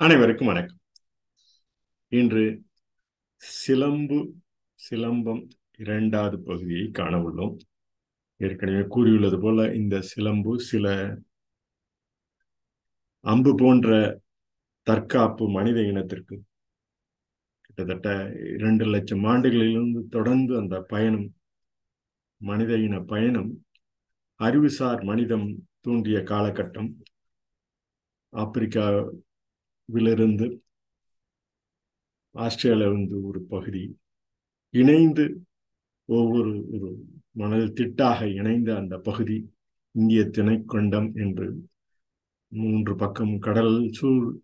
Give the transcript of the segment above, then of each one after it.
அனைவருக்கும் வணக்கம். இன்று சிலம்பு சிலம்பம் இரண்டாவது பகுதியை காண உள்ளோம். ஏற்கனவே கூறியுள்ளது போல இந்த சிலம்பு சில அம்பு போன்ற தற்காப்பு மனித இனத்திற்கு கிட்டத்தட்ட இரண்டு லட்சம் ஆண்டுகளிலிருந்து தொடர்ந்து அந்த பயணம் மனித இன பயணம் அறிவுசார் மனிதம் தூண்டிய காலகட்டம் ஆப்பிரிக்கா விலிருந்து ஆஸ்திரேலியாவிலிருந்து ஒரு பகுதி இணைந்து ஒவ்வொரு ஒரு மணல் திட்டாக இணைந்த அந்த பகுதி இந்திய திணைக்கண்டம் என்று மூன்று பக்கம் கடல் சூழ்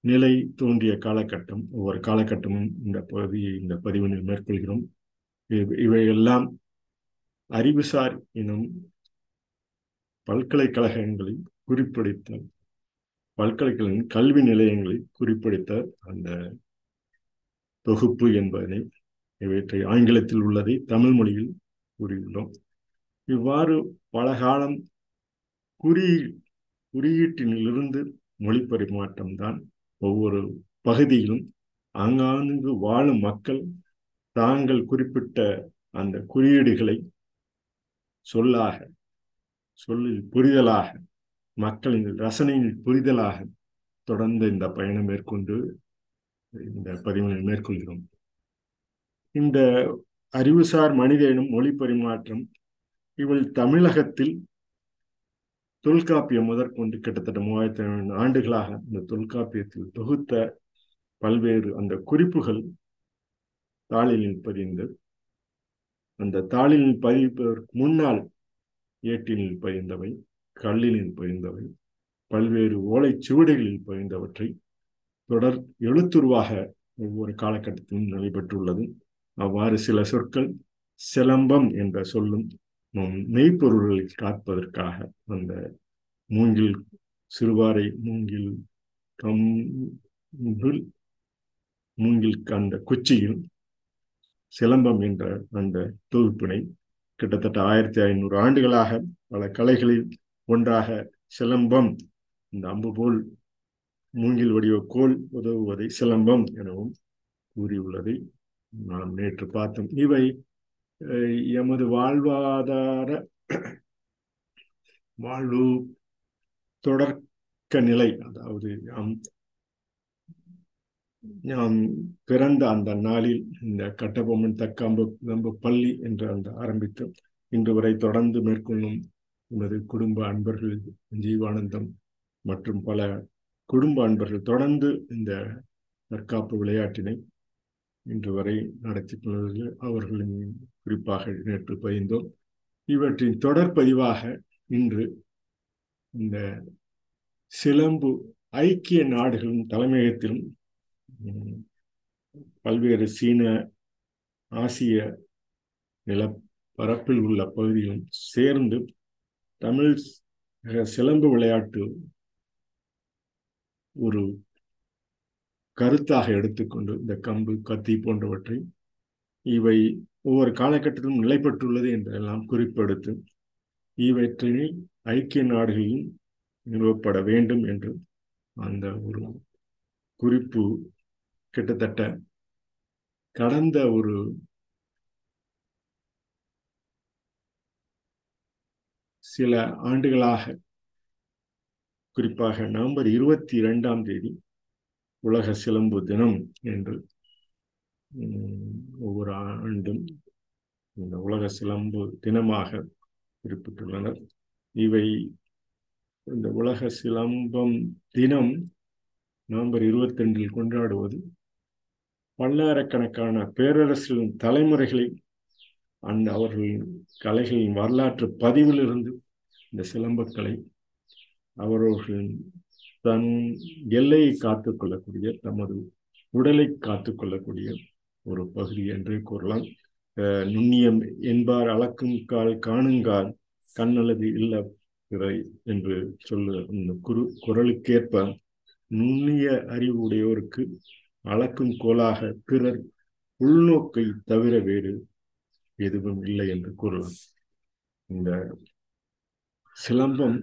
நிலை தோன்றிய காலகட்டம். ஒவ்வொரு காலகட்டமும் இந்த பகுதியை இந்த பதிவினில் மேற்கொள்கிறோம். இவையெல்லாம் அறிவுசார் இனம் பல்கலைக்கழகங்களில் குறிப்பிடித்த பல்கலைக்கழக கல்வி நிலையங்களை குறிப்பிடித்த அந்த தொகுப்பு என்பதனை இவற்றை ஆங்கிலத்தில் உள்ளதை தமிழ் மொழியில் கூறியுள்ளோம். இவ்வாறு பல காலம் குறி குறியீட்டினிலிருந்து மொழி பரிமாற்றம்தான் ஒவ்வொரு பகுதியிலும் ஆங்காங்கு வாழும் மக்கள் தாங்கள் குறிப்பிட்ட அந்த குறியீடுகளை சொல்லாக சொல்லில் புரிதலாக மக்களின் ரசனையின் புரிதலாக தொடர்ந்து இந்த பயணம் மேற்கொண்டு இந்த பதிவினை மேற்கொள்கிறோம். இந்த அறிவுசார் மனித எனும் மொழி பரிமாற்றம் இவள் தமிழகத்தில் தொல்காப்பியம் முதற்கொண்டு கிட்டத்தட்ட மூவாயிரத்தி ஐநூறு ஆண்டுகளாக இந்த தொல்காப்பியத்தில் தொகுத்த பல்வேறு அந்த குறிப்புகள் தாளிலில் பதிந்து அந்த தாளிலில் பதிப்பதற்கு முன்னால் ஏட்டினில் பதிந்தவை. கல்லினில் பயந்தவை பல்வேறு ஓலை சுவடிகளில் பயந்தவற்றை தொடர் எழுத்துருவாக ஒவ்வொரு காலகட்டத்திலும் நடைபெற்றுள்ளது அவ்வாறு சில சொற்கள் சிலம்பம் என்ற சொல்லும் நம் மெய்ப்பொருள்களை காப்பதற்காக அந்த மூங்கில் சிறுவாரை மூங்கில் கம்பில் மூங்கில் அந்த குச்சியில் சிலம்பம் என்ற அந்த தொகுப்பினை கிட்டத்தட்ட ஆயிரத்தி ஐநூறு ஆண்டுகளாக பல கலைகளில் ஒன்றாக சிலம்பம். இந்த அம்பு போல் மூங்கில் வடிவ கோல் உதவுவதை சிலம்பம் எனவும் கூறியுள்ளதை. நாம் நேற்று பார்த்தோம். இவை எமது வாழ்வாதார வாழ்வு தொடர்க்க நிலை. அதாவது நாம் நாம் பிறந்த அந்த நாளில் இந்த கட்டபொம்மன் தக்காம்பு நம்ப பள்ளி என்று அந்த ஆரம்பித்து இன்று வரை தொடர்ந்து மேற்கொள்ளும் உனது குடும்ப அன்பர்கள் ஜீவானந்தம் மற்றும் பல குடும்ப அன்பர்கள் தொடர்ந்து இந்த தற்காப்பு விளையாட்டினை இன்று வரை நடத்தி கொள்வதில் அவர்களின் குறிப்பாக நேற்று பதிந்தோம் இவற்றின் தொடர்பதிவாக இன்று இந்த சிலம்பு ஐக்கிய நாடுகளின் தலைமையகத்திலும் பல்வேறு சீன ஆசிய நிலப்பரப்பில் உள்ள பகுதிகளும் சேர்ந்து தமிழ் சிலம்பு விளையாட்டு ஒரு கருத்தாக எடுத்துக்கொண்டு இந்த கம்பு கத்தி போன்றவற்றை இவை ஒவ்வொரு காலகட்டத்திலும் நிலை பெற்றுள்ளது என்றெல்லாம் குறிப்பெடுத்து இவற்றினை ஐக்கிய நாடுகளில் நிறுவப்பட வேண்டும் என்று அந்த ஒரு குறிப்பு கிட்டத்தட்ட கடந்த ஒரு சில ஆண்டுகளாக. குறிப்பாக நவம்பர் இருபத்தி இரண்டாம் தேதி உலக சிலம்பு தினம் என்று ஒவ்வொரு ஆண்டும் இந்த உலக சிலம்பு தினமாக குறிப்பிட்டுள்ளனர். இவை இந்த உலக சிலம்பம் தினம் நவம்பர் இருபத்தி ரெண்டில் கொண்டாடுவது பல்லாயிரக்கணக்கான பேரரசின் தலைமுறைகளை அந்த அவர்களின் கலைகளின் வரலாற்று பதிவிலிருந்து இந்த சிலம்பக்கலை அவர்கள் தன் எல்லையை காத்துக்கொள்ளக்கூடிய தமது உடலை காத்துக்கொள்ளக்கூடிய ஒரு பகுதி என்றே கூறலாம். நுண்ணியம் என்பார் அளக்கும் கால் காணுங்கால் கண்ணளது இல்ல பிறை என்று சொல்ல இந்த குரு குரலுக்கேற்ப நுண்ணிய அறிவு உடையோருக்கு அளக்கும் கோலாக பிறர் உள்நோக்கை தவிர வேறு எதுவும் இல்லை என்று கூறலாம். இந்த சிலம்பம்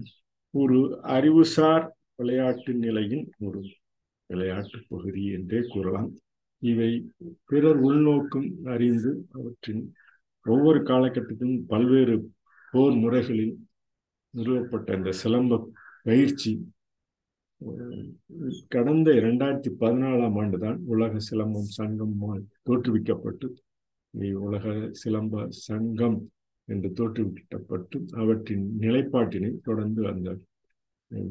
ஒரு அறிவுசார் விளையாட்டு நிலையின் ஒரு விளையாட்டு பகுதி என்றே கூறலாம். இவை பிறர் உள்நோக்கும் அறிந்து அவற்றின் ஒவ்வொரு காலகட்டத்திலும் பல்வேறு போர் முறைகளில் நிறுவப்பட்ட இந்த சிலம்ப பயிற்சி கடந்த இரண்டாயிரத்தி பதினாலாம் ஆண்டு தான் உலக சிலம்பம் சங்கம் தோற்றுவிக்கப்பட்டு உலக சிலம்ப சங்கம் என்று தோற்றுவிக்கப்பட்டு அவற்றின் நிலைப்பாட்டினை தொடர்ந்து அந்த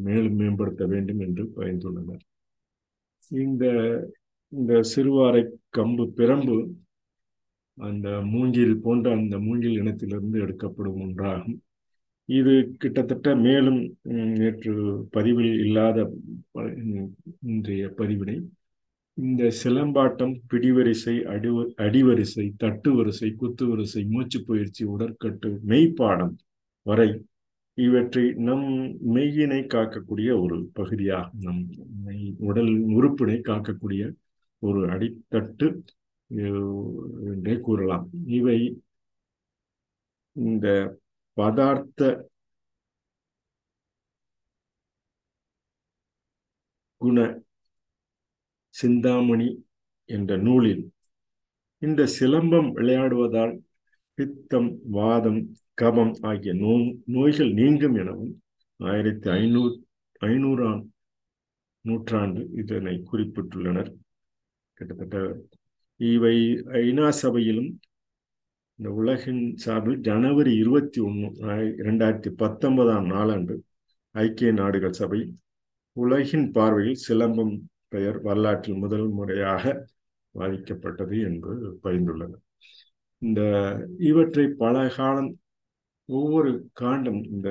மேலும் மேம்படுத்த வேண்டும் என்று பயந்துள்ளனர். இந்த இந்த சிறுவாரை கம்பு பிரம்பு அந்த மூங்கில் போன்ற அந்த மூங்கில் இனத்திலிருந்து எடுக்கப்படும் ஒன்றாகும். இது கிட்டத்தட்ட மேலும் நேற்று பதிவில் இல்லாத இன்றைய பதிவினை இந்த சிலம்பாட்டம் பிடிவரிசை அடி அடிவரிசை தட்டு வரிசை குத்து வரிசை மூச்சு பயிற்சி உடற்கட்டு மெய்ப்பாடம் வரை இவற்றை நம் மெய்யினை காக்கக்கூடிய ஒரு பகுதியாகும் நம் மெய் உடல் உறுப்பினை காக்கக்கூடிய ஒரு அடித்தட்டு என்றே கூறலாம். இவை இந்த பதார்த்த குண சிந்தாமணி என்ற நூலில். இந்த சிலம்பம் விளையாடுவதால் பித்தம் வாதம் கபம் ஆகிய நோ நோய்கள் நீங்கும் எனவும் ஆயிரத்தி ஐநூறு ஐநூறாம் நூற்றாண்டு இதனை குறிப்பிட்டுள்ளனர். கிட்டத்தட்ட இவை ஐநா சபையிலும் இந்த உலகின் சார்பில் ஜனவரி இருபத்தி ஒன்று இரண்டாயிரத்தி பத்தொன்பதாம் நாளாண்டு ஐக்கிய நாடுகள் சபை உலகின் பார்வையில் சிலம்பம் பெயர் வரலாற்றில் முதல் முறையாக பாதிக்கப்பட்டது என்று பகிர்ந்துள்ளனர் இந்த இவற்றை பல காலம் ஒவ்வொரு காண்டம் இந்த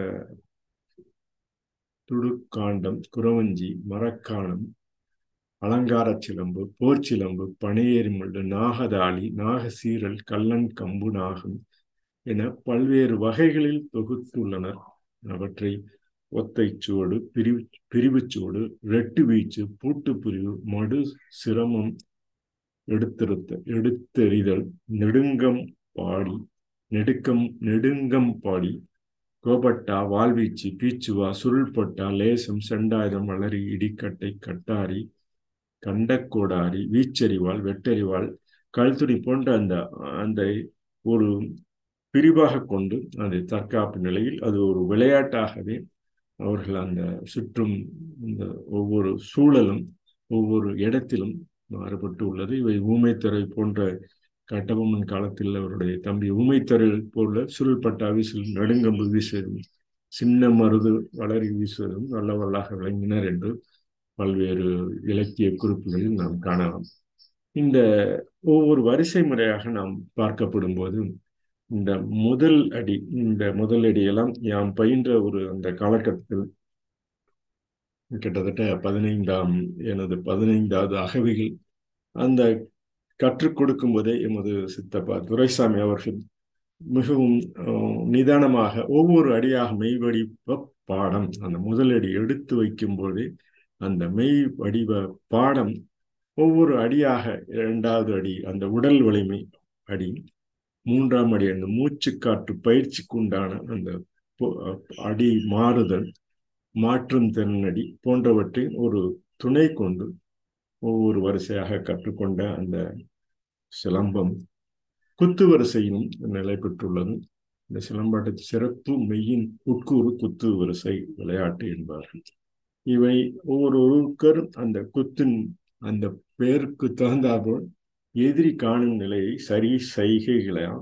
துடுக்காண்டம் குரவஞ்சி மரக்காணம் அலங்கார சிலம்பு போர்ச்சிலம்பு பனையேறிமுள்ளு நாகதாளி நாகசீரல் கல்லன் கம்பு நாகம் என பல்வேறு வகைகளில் தொகுத்துள்ளனர். அவற்றை ஒத்தைச்சுவடு பிரிவு பிரிவுச்சுவடு ரெட்டு வீச்சு பூட்டு பிரிவு மடு சிரமம் எடுத்திருத்த எடுத்தெறிதல் நெடுங்கம் பாடி நெடுக்கம் நெடுங்கம் பாடி கோபட்டா வாழ்வீச்சு பீச்சுவா சுருள்பட்டா லேசம் செண்டாயுதம் வளரி இடிக்கட்டை கட்டாரி கண்டக்கோடாரி வீச்சறிவாள் வெட்டறிவாள் கல்துணி போன்ற அந்த அந்த ஒரு பிரிவாக கொண்டு அதை தற்காப்பு நிலையில் அது ஒரு விளையாட்டாகவே அவர்கள் அந்த சுற்றும் இந்த ஒவ்வொரு சூழலும் ஒவ்வொரு இடத்திலும் மாறுபட்டு உள்ளது. இவை ஊமைத்துறை போன்ற கட்டபொம்மன் காலத்தில் அவருடைய தம்பி ஊமைத்துறை போல சுருள்பட்ட வீசுவதும் நடுங்கம்பு வீசுவதும் சின்ன மருது வளரி வீசுவதும் நல்ல வல்லாக விளங்கினர் என்று பல்வேறு இலக்கிய குறிப்புகளில் நாம் காணலாம். இந்த ஒவ்வொரு வரிசை முறையாக நாம் பார்க்கப்படும் போது இந்த முதல் அடி இந்த முதல் அடியெல்லாம் யாம் பயின்ற ஒரு அந்த காலகட்டத்தில் கிட்டத்தட்ட பதினைந்தாம் எனது பதினைந்தாவது அகவிகள் அந்த கற்றுக் கொடுக்கும் போதே எமது சித்தப்பா துரைசாமி அவர்கள் மிகவும் நிதானமாக ஒவ்வொரு அடியாக மெய்வடிவ பாடம் அந்த முதல் அடி எடுத்து வைக்கும்போது அந்த மெய் வடிவ பாடம் ஒவ்வொரு அடியாக இரண்டாவது அடி அந்த உடல் வலிமை அடி மூன்றாம் அடி அந்த மூச்சுக்காற்று பயிற்சிக்கு உண்டான அந்த அடி மாறுதல் மாற்றும் திறனடி போன்றவற்றை ஒரு துணை கொண்டு ஒவ்வொரு வரிசையாக கற்றுக்கொண்ட அந்த சிலம்பம் குத்து வரிசையும் நிலை பெற்றுள்ளது. இந்த சிலம்பாட்டத்து சிறப்பு மெய்யின் உட்கூறு குத்து வரிசை விளையாட்டு என்பார்கள். இவை ஒவ்வொருவருக்கரும் அந்த குத்தின் அந்த பேருக்கு தகுந்தாற்போல் எதிரி காணும் நிலையை சரி சைகைகளாம்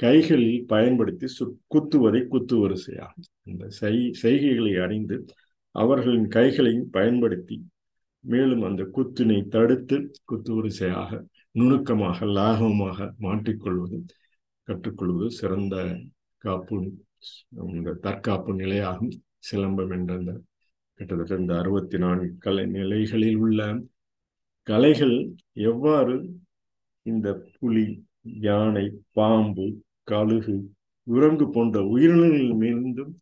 கைகளில் பயன்படுத்தி சு குத்துவதை குத்து வரிசையாகும் இந்த சை செய்கைகளை அறிந்து அவர்களின் கைகளையும் பயன்படுத்தி மேலும் அந்த குத்தினை தடுத்து குத்து வரிசையாக நுணுக்கமாக லாகவமாக மாற்றிக்கொள்வது கற்றுக்கொள்வது சிறந்த காப்பு இந்த தற்காப்பு நிலையாகும். சிலம்பம் என்ற அந்த கிட்டத்தட்ட இந்த அறுபத்தி நான்கு கலை நிலைகளில் உள்ள கலைகள் எவ்வாறு இந்த புலி யானை பாம்பு கழுகு உரங்கு போன்ற உயிரினங்களில் மீண்டும்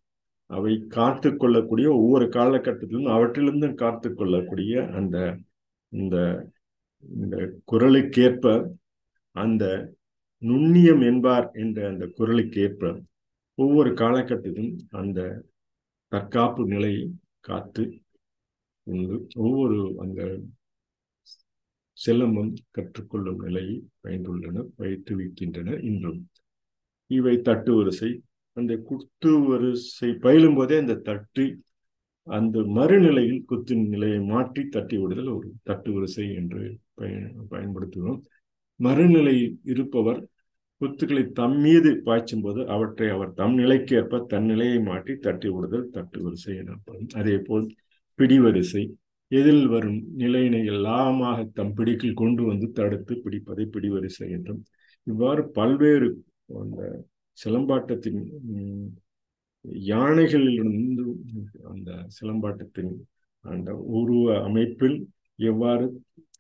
அவை காத்து கொள்ளக்கூடிய ஒவ்வொரு காலகட்டத்திலும் அவற்றிலிருந்தும் காத்து கொள்ளக்கூடிய அந்த இந்த இந்த குரலுக்கேற்ப அந்த நுண்ணியம் என்பார் என்ற அந்த குரலுக்கேற்ப ஒவ்வொரு காலகட்டத்திலும் அந்த தற்காப்பு நிலையை காத்து ஒவ்வொரு அந்த செல்லமும் கற்றுக்கொள்ளும் நிலையை பயின்றுள்ளனர் பயிற்றுவிக்கின்றனர் இன்றும். இவை தட்டு வரிசை. அந்த குத்து வரிசை பயிலும் போதே அந்த தட்டு அந்த மறுநிலையில் குத்தின் நிலையை மாற்றி தட்டி விடுதல் ஒரு தட்டு வரிசை என்று பயன் பயன்படுத்துகிறோம். மறுநிலையில் இருப்பவர் குத்துக்களை தம் மீது பாய்ச்சும் போது அவற்றை அவர் தம் நிலைக்கு ஏற்ப தன் நிலையை மாற்றி தட்டி விடுதல் தட்டு வரிசை எனப்படும். அதே போல் பிடிவரிசை எதில் வரும் நிலையினை எல்லாமாக தம் பிடிக்கில் கொண்டு வந்து தடுத்து பிடிப்பதை பிடிவரிசை என்றும் இவ்வாறு பல்வேறு அந்த சிலம்பாட்டத்தின் யானைகளிலிருந்து அந்த சிலம்பாட்டத்தின் அந்த உருவ அமைப்பில் எவ்வாறு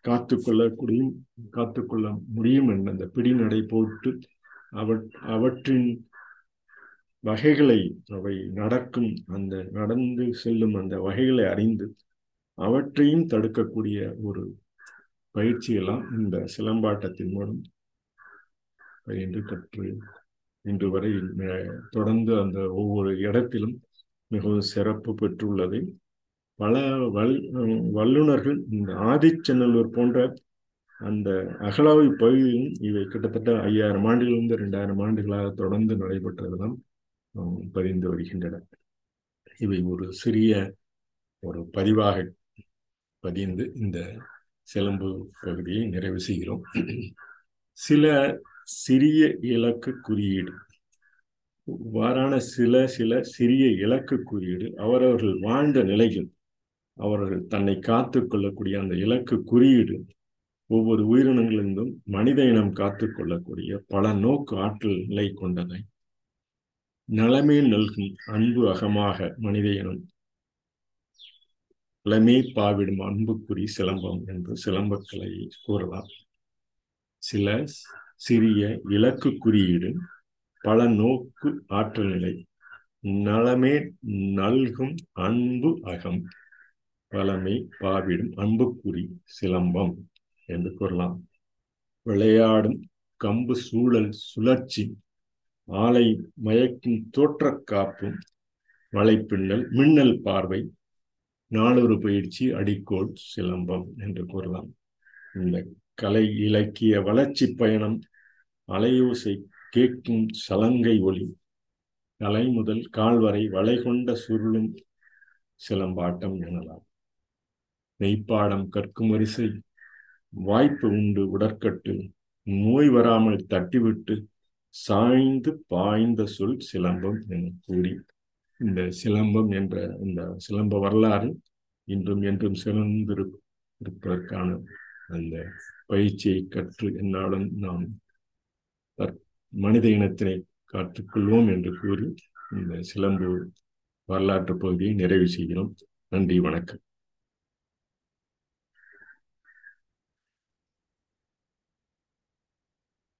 காத்துக்கொள்ளக்கூடிய காத்துக்கொள்ள முடியும் என்ற அந்த பிடிநடை போட்டு அவற்றின் வகைகளை அவை நடக்கும் அந்த நடந்து செல்லும் அந்த வகைகளை அறிந்து அவற்றையும் தடுக்கக்கூடிய ஒரு பயிற்சியெல்லாம் இந்த சிலம்பாட்டத்தின் மூலம் பயின்று கற்று இன்று வரை தொடர்ந்து அந்த ஒவ்வொரு இடத்திலும் மிகவும் சிறப்பு பெற்றுள்ளதை பல வல் வல்லுநர்கள் இந்த ஆதிச்சநல்லூர் போன்ற அந்த அகலாவை பகுதியிலும் இவை கிட்டத்தட்ட ஐயாயிரம் ஆண்டுகளிலிருந்து ரெண்டாயிரம் ஆண்டுகளாக தொடர்ந்து நடைபெற்றதுதான் பதிந்து வருகின்றன. இவை ஒரு சிறிய ஒரு பதிவாக பதிந்து இந்த சிலம்பு பகுதியை நிறைவு செய்கிறோம். சில சிறிய இலக்கு குறியீடு. இவ்வாறான சில சில சிறிய இலக்கு குறியீடு அவரவர்கள் வாழ்ந்த நிலையில் அவர்கள் தன்னை காத்து கொள்ளக்கூடிய அந்த இலக்கு குறியீடு ஒவ்வொரு உயிரினங்களிலிருந்தும் மனித இனம் காத்து கொள்ளக்கூடிய பல நோக்கு ஆற்றல் நிலை கொண்டதை நலமே நல்கும் அன்பு அகமாக மனித இனம் இளமே பாவிடும் அன்புக்குறி சிலம்பம் என்று சிலம்பக்கலையை கூறலாம். சில சிறிய இலக்கு குறியீடு பல நோக்கு ஆற்றல் நிலை நலமே நல்கும் அன்பு அகம் பழமை பாவிடும் அன்புக்குறி சிலம்பம் என்று கூறலாம். விளையாடும் கம்பு சூழல் சுழற்சி ஆலை மயக்கும் தோற்ற காப்பும் வலைப்பின்னல் மின்னல் பார்வை நாளொரு பயிற்சி அடிக்கோள் சிலம்பம் என்று கூறலாம். இந்த கலை இலக்கிய வளர்ச்சி பயணம் அலையோசை கேட்கும் சலங்கை ஒளி தலை முதல் கால்வரை வளை கொண்ட சுருளும் சிலம்பாட்டம் எனலாம். மெய்ப்பாடம் கற்கும் வரிசை வாய்ப்பு உண்டு உடற்கட்டு நோய் வராமல் தட்டிவிட்டு சாய்ந்து பாய்ந்த சொல் சிலம்பம் என கூறி இந்த சிலம்பம் என்ற இந்த சிலம்ப வரலாறு இன்றும் என்றும் சிறந்திருப்பதற்கான அந்த பயிற்சியை கற்று என்னாலும் நாம் மனித இனத்தினை காற்றுக்கொள்வோம் என்று கூறி இந்த சிலம்பு வரலாற்று பகுதியை நிறைவு செய்கிறோம். நன்றி வணக்கம்.